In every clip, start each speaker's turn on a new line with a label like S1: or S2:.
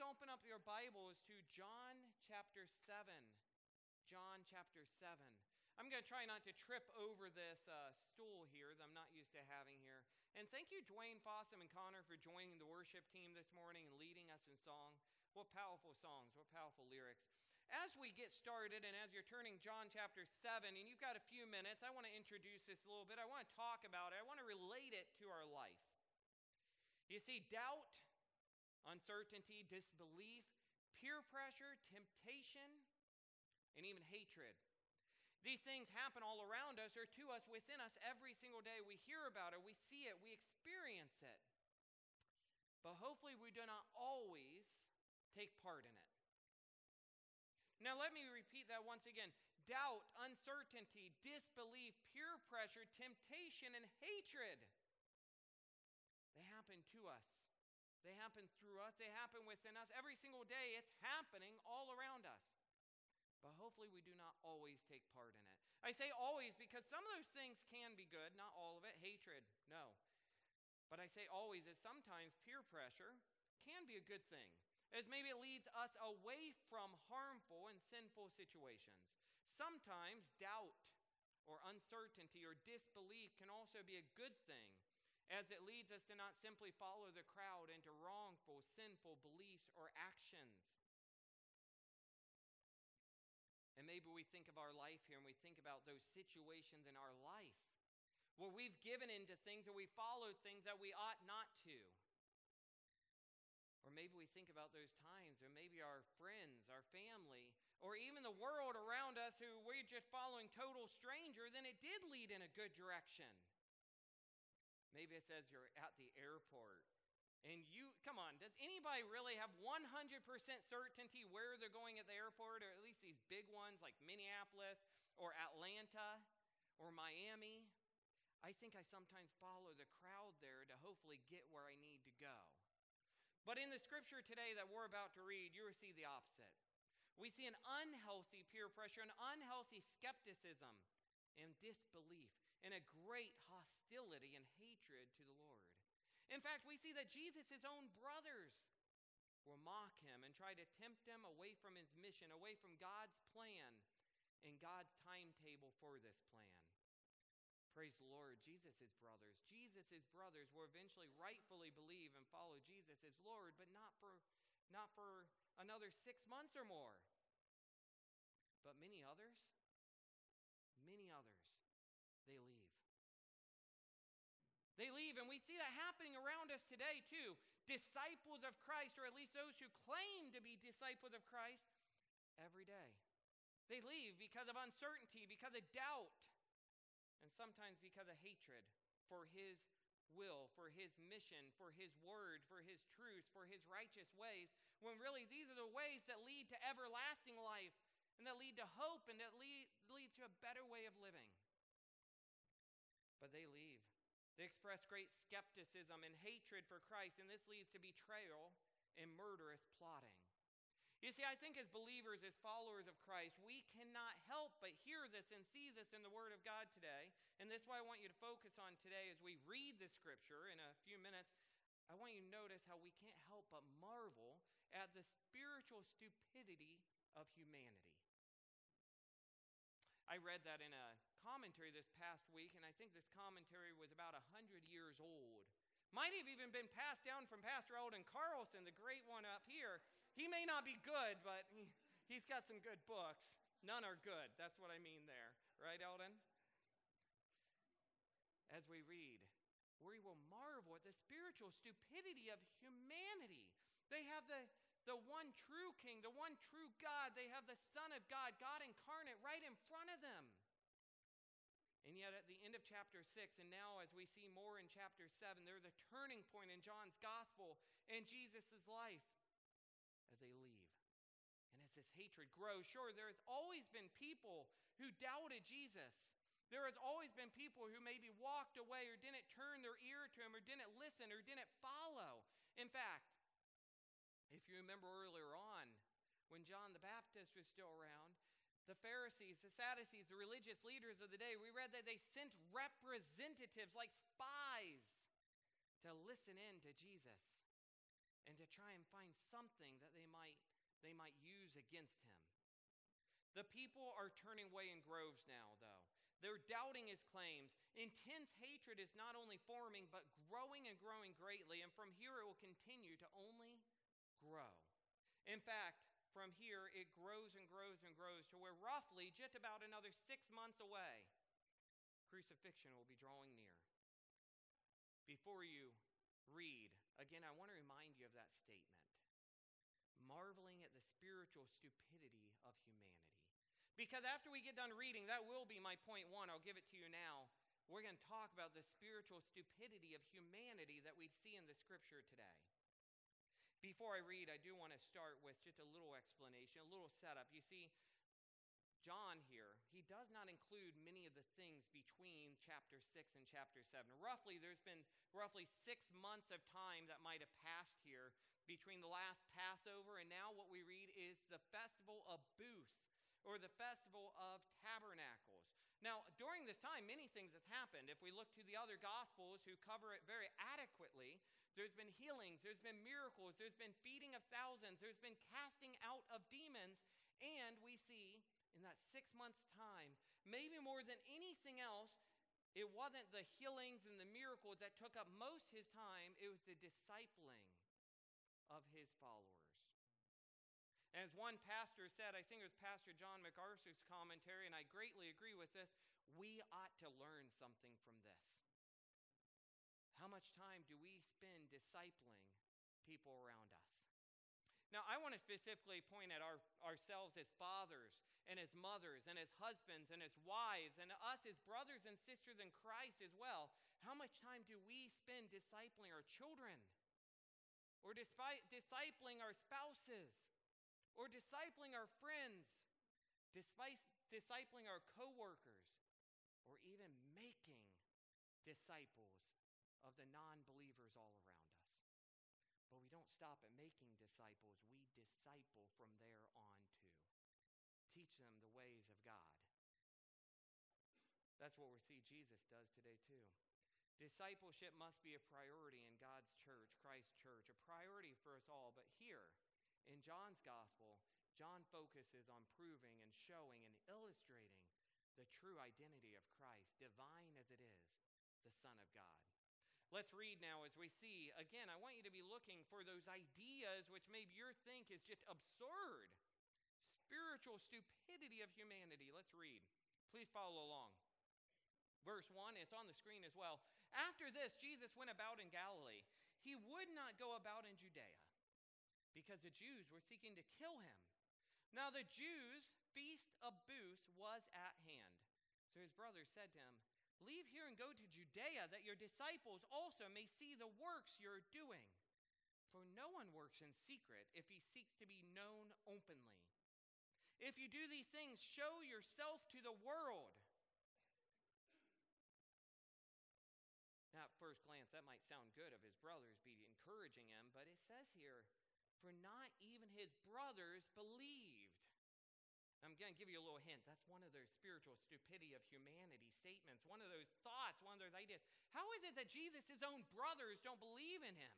S1: please open up your Bibles to John chapter 7. John chapter 7. I'm going to try not to trip over this uh, stool here that I'm not used to having here. And thank you, Dwayne Fossum and Connor, for joining the worship team this morning and leading us in song. What powerful songs, what powerful lyrics. As we get started, and as you're turning John chapter 7, and you've got a few minutes, I want to introduce this a little bit. I want to talk about it, I want to relate it to our life. You see, doubt, uncertainty, disbelief, peer pressure, temptation, and even hatred these things happen all around us or to us within us every single day. We hear about it, we see it, we experience it. But hopefully, we do not always take part in it. Now, let me repeat that once again doubt, uncertainty, disbelief, peer pressure, temptation, and hatred. They happen to us. They happen through us. They happen within us. Every single day, it's happening all around us. But hopefully, we do not always take part in it. I say always because some of those things can be good, not all of it. Hatred, no. But I say always as sometimes peer pressure can be a good thing, as maybe it leads us away from harmful and sinful situations. Sometimes doubt or uncertainty or disbelief can also be a good thing, as it leads us to not simply follow the crowd into wrongful, sinful beliefs or actions. And maybe we think of our life here and we think about those situations in our life where we've given into things or we followed things that we ought not to. Or maybe we think about those times, or maybe our friends, our family, or even the world around us who we're just following total stranger, then it did lead in a good direction. Maybe it says you're at the airport and you, come on, does anybody really have 100% certainty where they're going at the airport, or at least these big ones like Minneapolis or Atlanta or Miami? I think I sometimes follow the crowd there to hopefully get where I need to go. But in the scripture today that we're about to read, you see the opposite. We see an unhealthy peer pressure, an unhealthy skepticism and disbelief, and a great hostility and hatred to the Lord. In fact, we see that Jesus' his own brothers will mock him and try to tempt him away from his mission, away from God's plan and God's timetable for this plan. Praise the Lord. Jesus' brothers. Jesus' brothers will eventually rightfully believe and follow Jesus as Lord, but not for, not for another six months or more. But many others, They leave, and we see that happening around us today too. Disciples of Christ, or at least those who claim to be disciples of Christ, every day. They leave because of uncertainty, because of doubt, and sometimes because of hatred for His will, for His mission, for His word, for His truth, for His righteous ways, when really these are the ways that lead to everlasting life and that lead to hope and that lead, lead to a better way of living. But they leave. They express great skepticism and hatred for Christ, and this leads to betrayal and murderous plotting. You see, I think as believers, as followers of Christ, we cannot help but hear this and see this in the Word of God today. And this is why I want you to focus on today as we read the Scripture in a few minutes. I want you to notice how we can't help but marvel at the spiritual stupidity of humanity. I read that in a commentary this past week, and I think this commentary was about 100 years old. Might have even been passed down from Pastor Eldon Carlson, the great one up here. He may not be good, but he, he's got some good books. None are good. That's what I mean there. Right, Eldon? As we read, we will marvel at the spiritual stupidity of humanity. They have the, the one true King, the one true God. They have the Son of God, God incarnate, right in front of them. And yet, at the end of chapter 6, and now as we see more in chapter 7, there's a turning point in John's gospel and Jesus' life as they leave. And as this hatred grows, sure, there has always been people who doubted Jesus. There has always been people who maybe walked away or didn't turn their ear to him or didn't listen or didn't follow. In fact, if you remember earlier on, when John the Baptist was still around, the Pharisees, the Sadducees, the religious leaders of the day, we read that they sent representatives like spies to listen in to Jesus and to try and find something that they might they might use against him. The people are turning away in groves now, though. They're doubting his claims. Intense hatred is not only forming, but growing and growing greatly, and from here it will continue to only grow. In fact, from here it grows and grows and grows to where roughly just about another six months away, crucifixion will be drawing near. Before you read, again, I want to remind you of that statement marveling at the spiritual stupidity of humanity. Because after we get done reading, that will be my point one. I'll give it to you now. We're going to talk about the spiritual stupidity of humanity that we see in the scripture today. Before I read, I do want to start with just a little explanation, a little setup. You see, John here, he does not include many of the things between chapter 6 and chapter 7. Roughly, there's been roughly six months of time that might have passed here between the last Passover and now what we read is the festival of booths or the festival of tabernacles. Now, during this time, many things have happened. If we look to the other gospels who cover it very adequately, there's been healings, there's been miracles, there's been feeding of thousands, there's been casting out of demons, and we see in that six months' time, maybe more than anything else, it wasn't the healings and the miracles that took up most his time, it was the discipling of his followers. As one pastor said, I think it was Pastor John MacArthur's commentary, and I greatly agree with this we ought to learn something from this. How much time do we spend discipling people around us? Now, I want to specifically point at our, ourselves as fathers and as mothers and as husbands and as wives and us as brothers and sisters in Christ as well. How much time do we spend discipling our children or despite discipling our spouses? or discipling our friends, discipling our coworkers, or even making disciples of the non believers all around us. But we don't stop at making disciples, we disciple from there on too. Teach them the ways of God. That's what we see Jesus does today too. Discipleship must be a priority in God's church, Christ's church, a priority for us all. But here, in John's gospel, John focuses on proving and showing and illustrating the true identity of Christ, divine as it is, the Son of God. Let's read now as we see. Again, I want you to be looking for those ideas which maybe you think is just absurd. Spiritual stupidity of humanity. Let's read. Please follow along. Verse 1, it's on the screen as well. After this, Jesus went about in Galilee. He would not go about in Judea because the Jews were seeking to kill him. Now the Jews' feast of booths was at hand. So his brothers said to him, Leave here and go to Judea, that your disciples also may see the works you're doing. For no one works in secret if he seeks to be known openly. If you do these things, show yourself to the world. Now, at first glance, that might sound good of his brothers be encouraging him, but it says here, for not even his brothers believed. I'm going to give you a little hint. That's one of those spiritual stupidity of humanity statements, one of those thoughts, one of those ideas. How is it that Jesus' own brothers don't believe in him?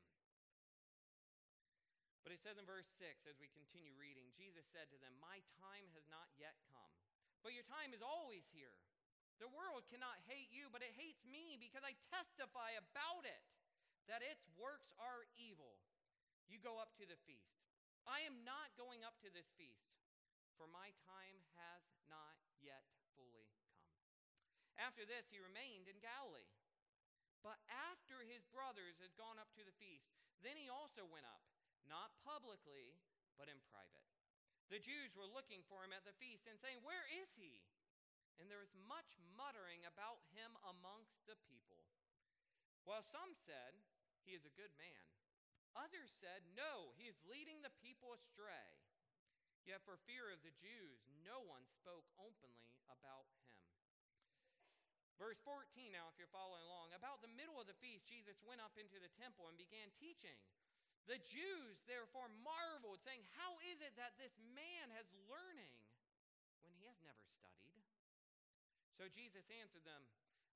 S1: But it says in verse 6, as we continue reading, Jesus said to them, My time has not yet come, but your time is always here. The world cannot hate you, but it hates me because I testify about it that its works are evil. You go up to the feast. I am not going up to this feast, for my time has not yet fully come. After this, he remained in Galilee. But after his brothers had gone up to the feast, then he also went up, not publicly, but in private. The Jews were looking for him at the feast and saying, Where is he? And there was much muttering about him amongst the people. While some said, He is a good man. Others said, No, he is leading the people astray. Yet for fear of the Jews, no one spoke openly about him. Verse 14, now, if you're following along, about the middle of the feast, Jesus went up into the temple and began teaching. The Jews therefore marveled, saying, How is it that this man has learning when he has never studied? So Jesus answered them,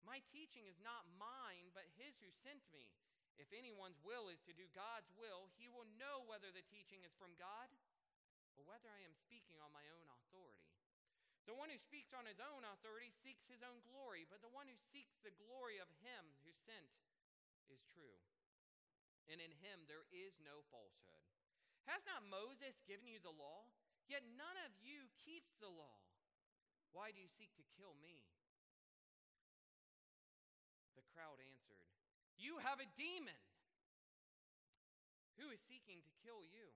S1: My teaching is not mine, but his who sent me. If anyone's will is to do God's will, he will know whether the teaching is from God or whether I am speaking on my own authority. The one who speaks on his own authority seeks his own glory, but the one who seeks the glory of him who sent is true. And in him there is no falsehood. Has not Moses given you the law? Yet none of you keeps the law. Why do you seek to kill me? The crowd answered, You have a demon. Who is seeking to kill you?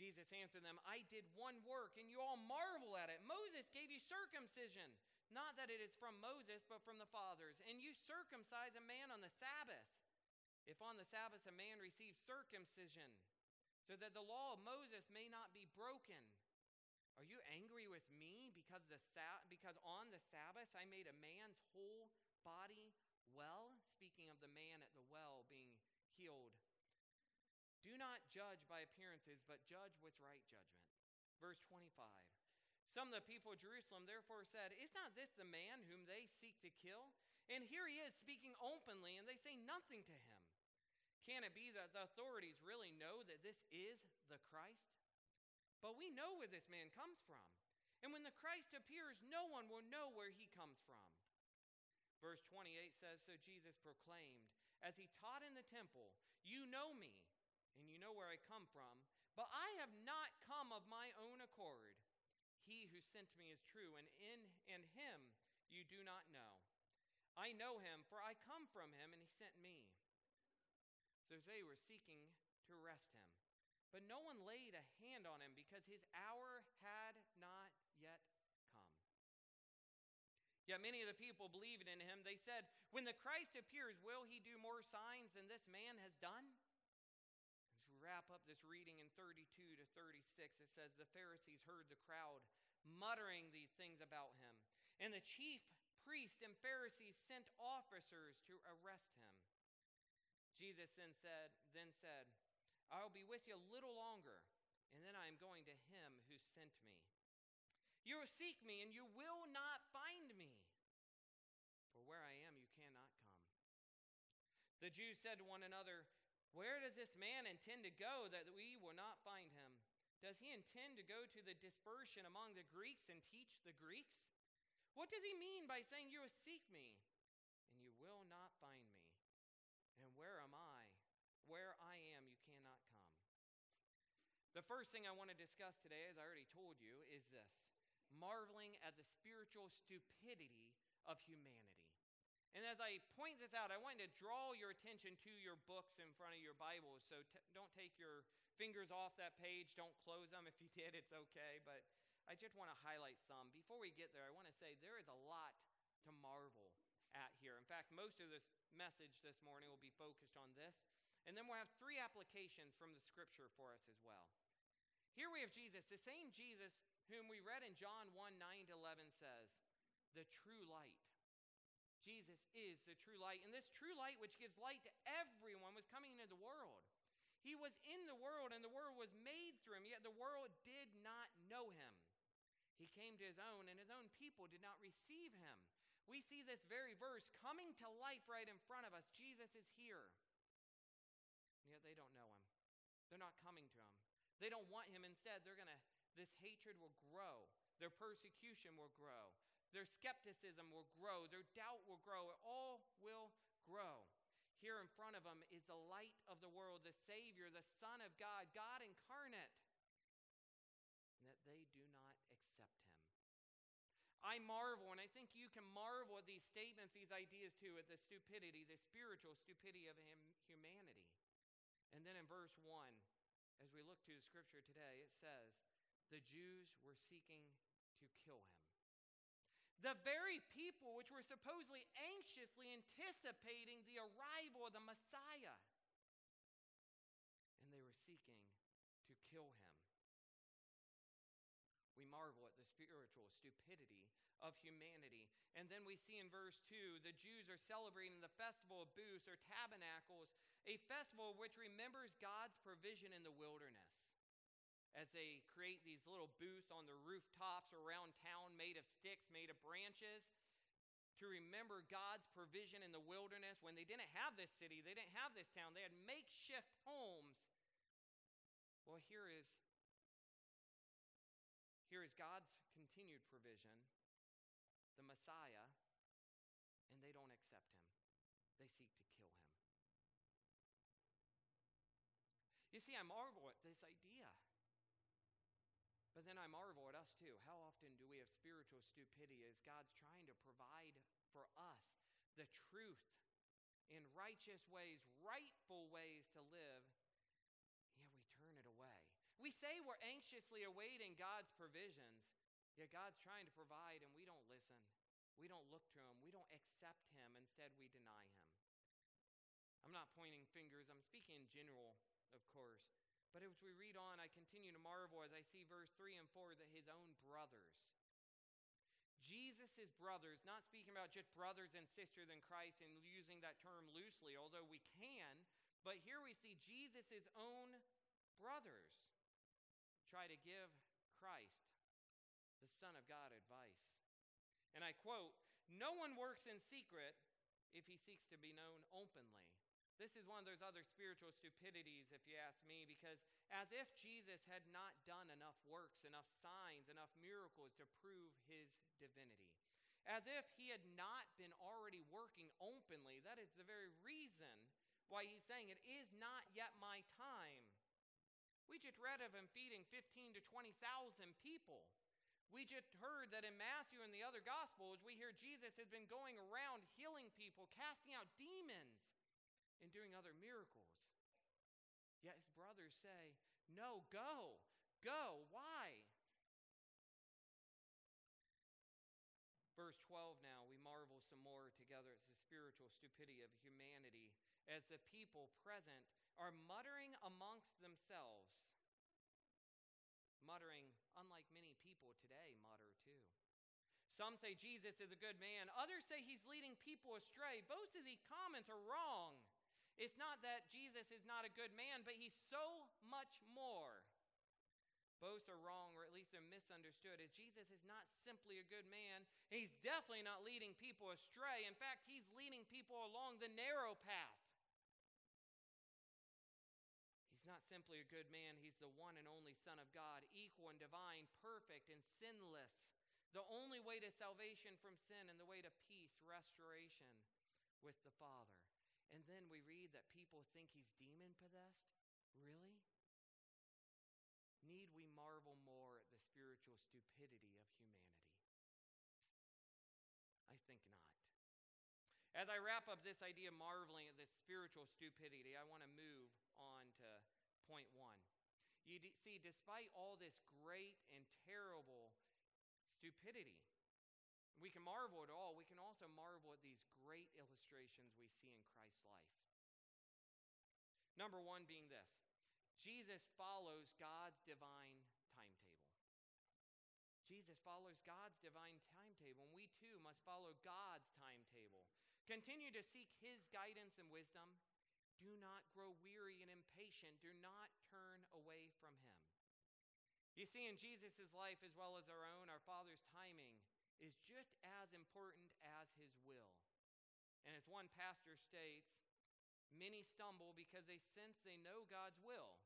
S1: Jesus answered them, I did one work, and you all marvel at it. Moses gave you circumcision, not that it is from Moses, but from the fathers. And you circumcise a man on the Sabbath. If on the Sabbath a man receives circumcision, so that the law of Moses may not be broken. Are you angry with me because, the sa- because on the Sabbath I made a man's whole body well? Speaking of the man at the well being healed do not judge by appearances, but judge with right judgment. Verse 25. Some of the people of Jerusalem therefore said, Is not this the man whom they seek to kill? And here he is speaking openly, and they say nothing to him. Can it be that the authorities really know that this is the Christ? But we know where this man comes from. And when the Christ appears, no one will know where he comes from. Verse 28 says So Jesus proclaimed, as he taught in the temple, You know me and you know where I come from. But I have not come of my own accord. He who sent me is true, and in and him you do not know. I know him, for I come from him, and he sent me. So they were seeking to arrest him. But no one laid a hand on him because his hour had not yet come. Yet many of the people believed in him. They said, When the Christ appears, will he do more signs than this man has done? Wrap up this reading in 32 to 36, it says, The Pharisees heard the crowd muttering these things about him. And the chief priest and Pharisees sent officers to arrest him. Jesus then said, then said, I will be with you a little longer, and then I am going to him who sent me. You will seek me, and you will not find me. For where I am, you cannot come. The Jews said to one another, where does this man intend to go that we will not find him? Does he intend to go to the dispersion among the Greeks and teach the Greeks? What does he mean by saying, You will seek me, and you will not find me? And where am I? Where I am, you cannot come. The first thing I want to discuss today, as I already told you, is this marveling at the spiritual stupidity of humanity. And as I point this out, I want to draw your attention to your books in front of your Bibles. So t- don't take your fingers off that page. Don't close them. If you did, it's okay. But I just want to highlight some. Before we get there, I want to say there is a lot to marvel at here. In fact, most of this message this morning will be focused on this. And then we'll have three applications from the scripture for us as well. Here we have Jesus, the same Jesus whom we read in John 1 9 to 11 says, the true light Jesus is the true light. And this true light, which gives light to everyone, was coming into the world. He was in the world, and the world was made through him, yet the world did not know him. He came to his own, and his own people did not receive him. We see this very verse coming to life right in front of us. Jesus is here. And yet they don't know him. They're not coming to him. They don't want him. Instead, they're going to, this hatred will grow. Their persecution will grow. Their skepticism will grow. Their doubt will grow. It all will grow. Here in front of them is the light of the world, the Savior, the Son of God, God incarnate. That they do not accept him. I marvel, and I think you can marvel at these statements, these ideas too, at the stupidity, the spiritual stupidity of humanity. And then in verse 1, as we look to the scripture today, it says, The Jews were seeking to kill him. The very people which were supposedly anxiously anticipating the arrival of the Messiah. And they were seeking to kill him. We marvel at the spiritual stupidity of humanity. And then we see in verse 2 the Jews are celebrating the festival of booths or tabernacles, a festival which remembers God's provision in the wilderness as they create these little booths on the rooftops around town made of sticks, made of branches, to remember God's provision in the wilderness when they didn't have this city, they didn't have this town, they had makeshift homes. Well, here is here is God's continued provision, the Messiah, and they don't accept him. They seek to kill him. You see, I marvel at this idea. But then I marvel at us too. How often do we have spiritual stupidity as God's trying to provide for us the truth in righteous ways, rightful ways to live, yet we turn it away. We say we're anxiously awaiting God's provisions, yet God's trying to provide and we don't listen. We don't look to Him. We don't accept Him. Instead, we deny Him. I'm not pointing fingers, I'm speaking in general, of course. But as we read on, I continue to marvel as I see verse 3 and 4 that his own brothers, Jesus' brothers, not speaking about just brothers and sisters in Christ and using that term loosely, although we can, but here we see Jesus' own brothers try to give Christ, the Son of God, advice. And I quote, No one works in secret if he seeks to be known openly. This is one of those other spiritual stupidities, if you ask me, because as if Jesus had not done enough works, enough signs, enough miracles to prove his divinity. As if he had not been already working openly. That is the very reason why he's saying, It is not yet my time. We just read of him feeding 15 to 20,000 people. We just heard that in Matthew and the other Gospels, we hear Jesus has been going around healing people, casting out demons and doing other miracles. Yet his brothers say, No, go, go. Why? Verse 12 now, we marvel some more together at the spiritual stupidity of humanity as the people present are muttering amongst themselves. Muttering, unlike many people today mutter too. Some say Jesus is a good man, others say he's leading people astray. Both of these comments are wrong. It's not that Jesus is not a good man, but he's so much more. Both are wrong, or at least they're misunderstood, as Jesus is not simply a good man. He's definitely not leading people astray. In fact, he's leading people along the narrow path. He's not simply a good man, he's the one and only Son of God, equal and divine, perfect and sinless. The only way to salvation from sin and the way to peace, restoration with the Father. And then we read that people think he's demon possessed? Really? Need we marvel more at the spiritual stupidity of humanity? I think not. As I wrap up this idea of marveling at this spiritual stupidity, I want to move on to point one. You see, despite all this great and terrible stupidity, we can marvel at all. We can also marvel at these great illustrations we see in Christ's life. Number one being this Jesus follows God's divine timetable. Jesus follows God's divine timetable, and we too must follow God's timetable. Continue to seek His guidance and wisdom. Do not grow weary and impatient. Do not turn away from Him. You see, in Jesus' life as well as our own, our Father's timing is just as important as his will. And as one pastor states, many stumble because they sense they know God's will,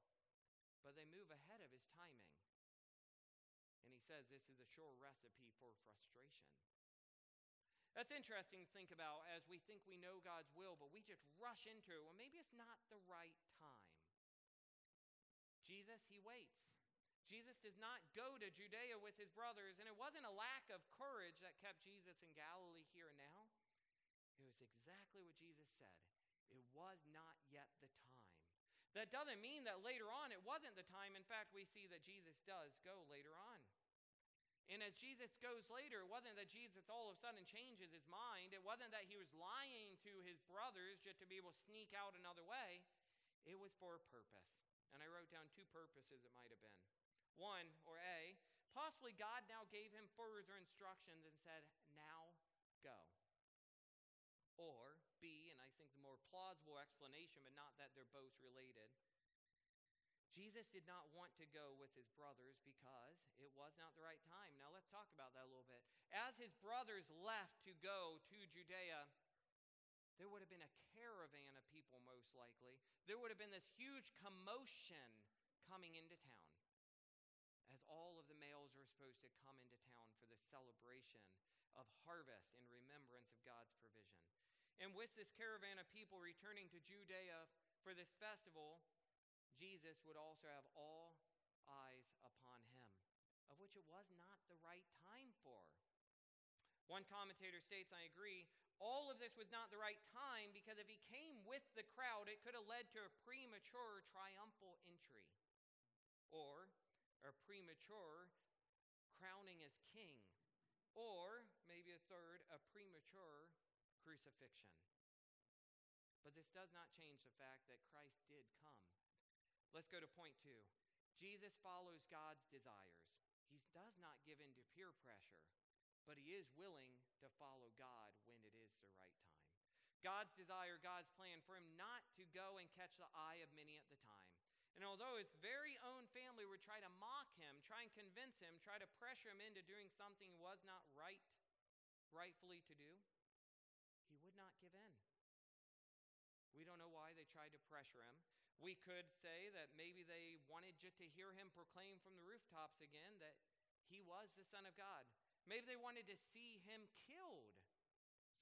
S1: but they move ahead of his timing. And he says this is a sure recipe for frustration. That's interesting to think about as we think we know God's will, but we just rush into it. Well, maybe it's not the right time. Jesus, he waits. Jesus does not go to Judea with his brothers, and it wasn't a lack of courage that kept Jesus in Galilee here and now. It was exactly what Jesus said. It was not yet the time. That doesn't mean that later on it wasn't the time. In fact, we see that Jesus does go later on. And as Jesus goes later, it wasn't that Jesus all of a sudden changes his mind. It wasn't that he was lying to his brothers just to be able to sneak out another way. It was for a purpose. And I wrote down two purposes it might have been. One, or A, possibly God now gave him further instructions and said, Now go. Or B, and I think the more plausible explanation, but not that they're both related. Jesus did not want to go with his brothers because it was not the right time. Now let's talk about that a little bit. As his brothers left to go to Judea, there would have been a caravan of people, most likely. There would have been this huge commotion coming into town all of the males were supposed to come into town for the celebration of harvest in remembrance of God's provision. And with this caravan of people returning to Judea for this festival, Jesus would also have all eyes upon him, of which it was not the right time for. One commentator states, I agree, all of this was not the right time because if he came with the crowd, it could have led to a premature triumphal entry or a premature crowning as king, or maybe a third, a premature crucifixion. But this does not change the fact that Christ did come. Let's go to point two. Jesus follows God's desires. He does not give in to peer pressure, but he is willing to follow God when it is the right time. God's desire, God's plan for him not to go and catch the eye of many at the time. And although his very own family would try to mock him, try and convince him, try to pressure him into doing something he was not right, rightfully to do, he would not give in. We don't know why they tried to pressure him. We could say that maybe they wanted just to hear him proclaim from the rooftops again that he was the Son of God. Maybe they wanted to see him killed.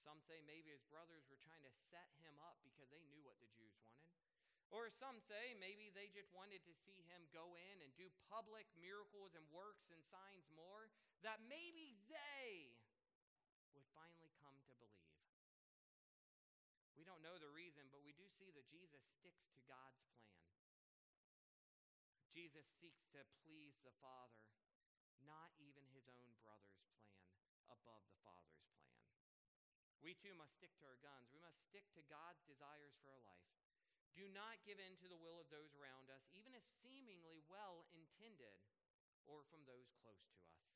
S1: Some say maybe his brothers were trying to set him up because they knew what the Jews wanted. Or some say maybe they just wanted to see him go in and do public miracles and works and signs more, that maybe they would finally come to believe. We don't know the reason, but we do see that Jesus sticks to God's plan. Jesus seeks to please the Father, not even his own brother's plan above the Father's plan. We too must stick to our guns. We must stick to God's desires for our life. Do not give in to the will of those around us, even if seemingly well intended, or from those close to us,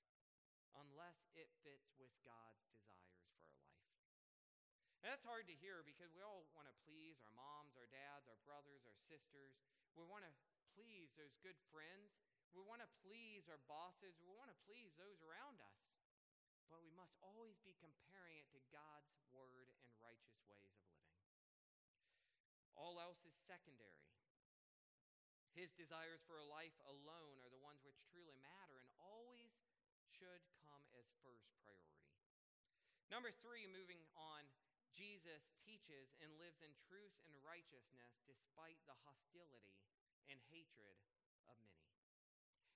S1: unless it fits with God's desires for our life. And that's hard to hear because we all want to please our moms, our dads, our brothers, our sisters. We want to please those good friends. We want to please our bosses. We want to please those around us. But we must always be comparing it to God's word and righteous ways of living. All else is secondary. His desires for a life alone are the ones which truly matter and always should come as first priority. Number three, moving on, Jesus teaches and lives in truth and righteousness despite the hostility and hatred of many.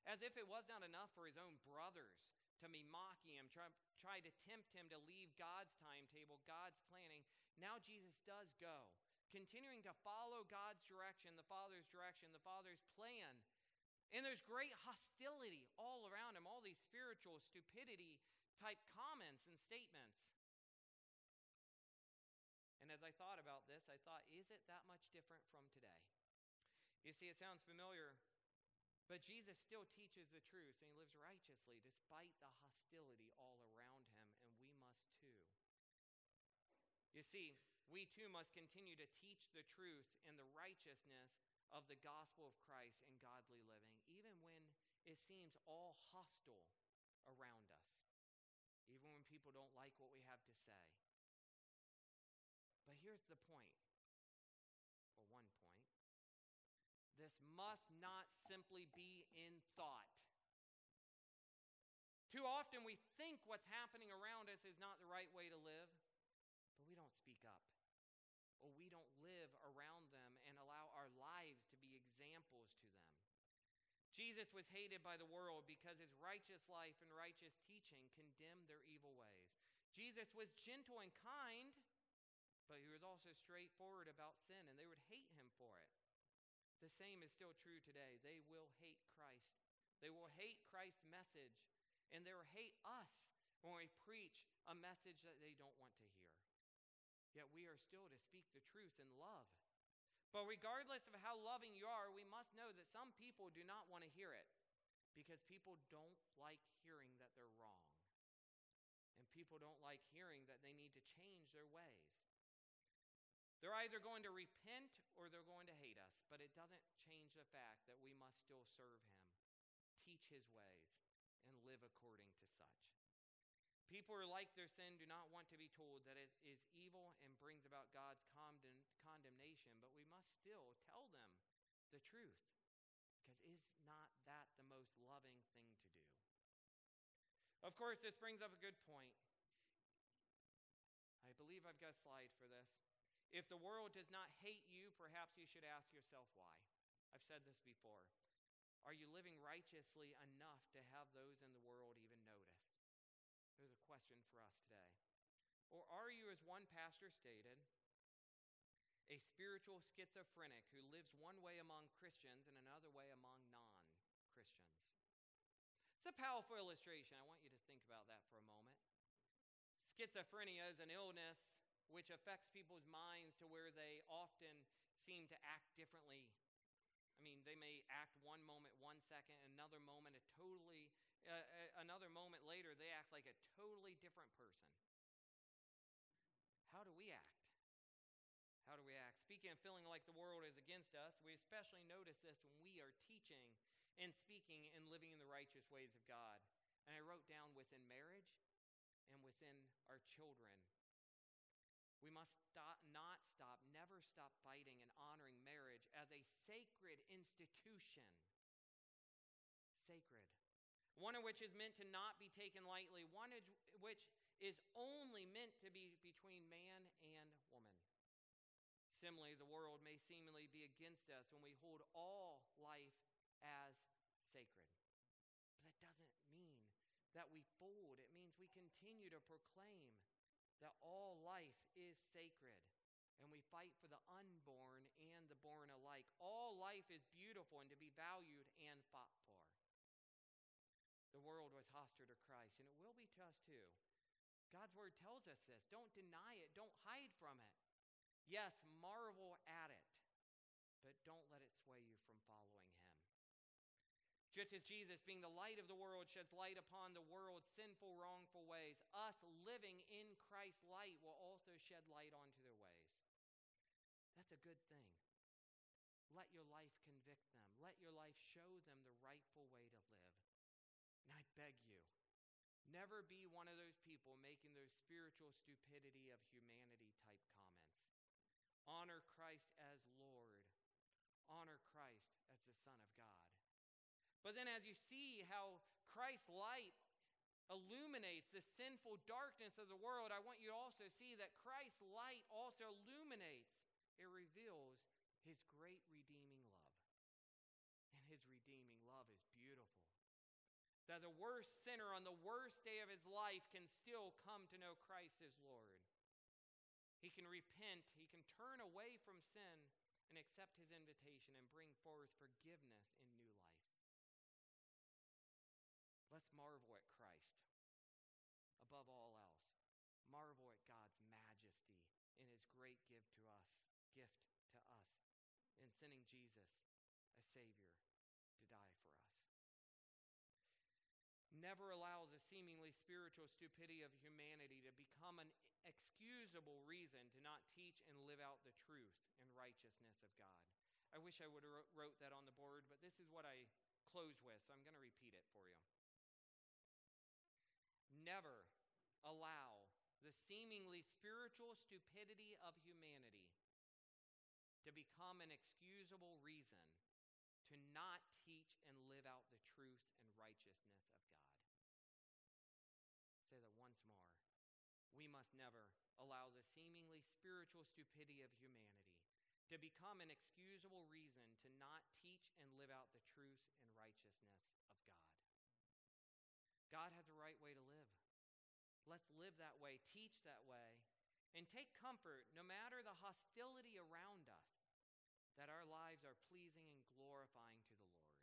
S1: As if it was not enough for his own brothers to be mocking him, try, try to tempt him to leave God's timetable, God's planning, now Jesus does go continuing to follow God's direction, the Father's direction, the Father's plan. And there's great hostility all around him, all these spiritual stupidity type comments and statements. And as I thought about this, I thought, is it that much different from today? You see, it sounds familiar, but Jesus still teaches the truth and he lives righteously despite the hostility all around him, and we must too. You see, we too must continue to teach the truth and the righteousness of the gospel of Christ and godly living, even when it seems all hostile around us, even when people don't like what we have to say. But here's the point, or one point this must not simply be in thought. Too often we think what's happening around us is not the right way to live, but we don't speak up or we don't live around them and allow our lives to be examples to them. Jesus was hated by the world because his righteous life and righteous teaching condemned their evil ways. Jesus was gentle and kind, but he was also straightforward about sin, and they would hate him for it. The same is still true today. They will hate Christ. They will hate Christ's message, and they will hate us when we preach a message that they don't want to hear. Yet we are still to speak the truth in love. But regardless of how loving you are, we must know that some people do not want to hear it because people don't like hearing that they're wrong. And people don't like hearing that they need to change their ways. They're either going to repent or they're going to hate us, but it doesn't change the fact that we must still serve Him, teach His ways, and live according to such. People who like their sin do not want to be told that it is evil and brings about God's condemn- condemnation, but we must still tell them the truth. Because is not that the most loving thing to do? Of course, this brings up a good point. I believe I've got a slide for this. If the world does not hate you, perhaps you should ask yourself why. I've said this before. Are you living righteously enough to have those in the world even question for us today. Or are you, as one pastor stated, a spiritual schizophrenic who lives one way among Christians and another way among non Christians? It's a powerful illustration. I want you to think about that for a moment. Schizophrenia is an illness which affects people's minds to where they often seem to act differently. I mean, they may act one moment, one second, another moment, a totally, another moment later, they act like a totally different person. How do we act? How do we act? Speaking of feeling like the world is against us, we especially notice this when we are teaching and speaking and living in the righteous ways of God. And I wrote down within marriage and within our children we must stop, not stop, never stop fighting and honoring marriage as a sacred institution. Sacred. One of which is meant to not be taken lightly, one which is only meant to be between man and woman. Similarly, the world may seemingly be against us when we hold all life as sacred. But that doesn't mean that we fold, it means we continue to proclaim that all life is sacred and we fight for the unborn and the born alike. All life is beautiful and to be valued and fought for. The world was hostile to Christ, and it will be to us too. God's word tells us this. Don't deny it, don't hide from it. Yes, marvel at it, but don't let it sway you from following him. just as Jesus, being the light of the world, sheds light upon the world's sinful, wrongful ways, us living in Christ's light will also shed light onto their ways. That's a good thing. Let your life convict them, let your life show them the rightful way to live. And I beg you, never be one of those people making those spiritual stupidity of humanity type comments. Honor Christ as Lord, honor Christ as the Son of God. But then, as you see how Christ's light illuminates the sinful darkness of the world, I want you to also see that Christ's light also illuminates, it reveals his great redeeming love. And his redeeming love is beautiful. That the worst sinner on the worst day of his life can still come to know Christ as Lord. He can repent, he can turn away from sin and accept his invitation and bring forth forgiveness in new life. Let's marvel at Christ above all else. Marvel at God's majesty in his great gift to us, gift to us in sending Jesus, a Savior, to die for us. Never allow the seemingly spiritual stupidity of humanity to become an excusable reason to not teach and live out the truth and righteousness of God. I wish I would have wrote that on the board, but this is what I close with, so I'm going to repeat it for you never allow the seemingly spiritual stupidity of humanity to become an excusable reason to not teach and live out the truth and righteousness of God. say that once more. Never allow the seemingly spiritual stupidity of humanity to become an excusable reason to not teach and live out the truth and righteousness of God. God has a right way to live. Let's live that way, teach that way, and take comfort no matter the hostility around us that our lives are pleasing and glorifying to the Lord.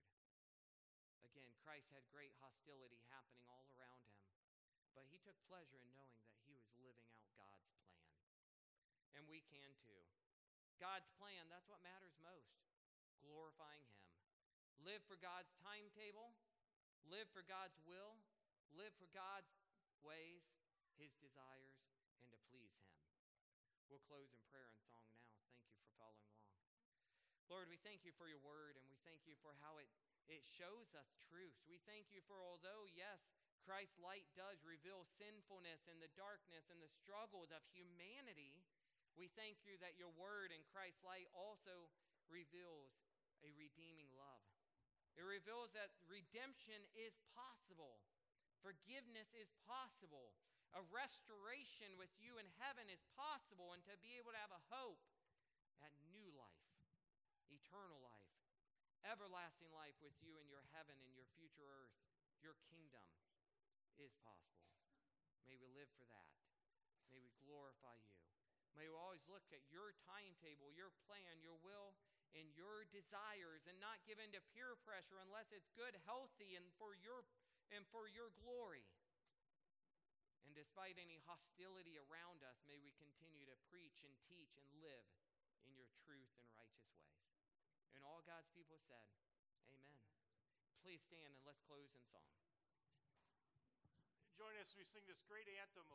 S1: Again, Christ had great hostility happening all around him, but he took pleasure in knowing that he living out God's plan. And we can too. God's plan, that's what matters most glorifying him. Live for God's timetable, live for God's will, live for God's ways, his desires, and to please him. We'll close in prayer and song now. Thank you for following along. Lord, we thank you for your word and we thank you for how it, it shows us truth. We thank you for although, yes, Christ's light does reveal sinfulness and the darkness and the struggles of humanity, we thank you that your word and Christ's light also reveals a redeeming love. It reveals that redemption is possible Forgiveness is possible. A restoration with you in heaven is possible, and to be able to have a hope at new life, eternal life, everlasting life with you in your heaven, in your future earth, your kingdom is possible. May we live for that. May we glorify you. May we always look at your timetable, your plan, your will, and your desires, and not give in to peer pressure unless it's good, healthy, and for your and for your glory. And despite any hostility around us, may we continue to preach and teach and live in your truth and righteous ways. And all God's people said, Amen. Please stand and let's close in song.
S2: Join us as we sing this great anthem of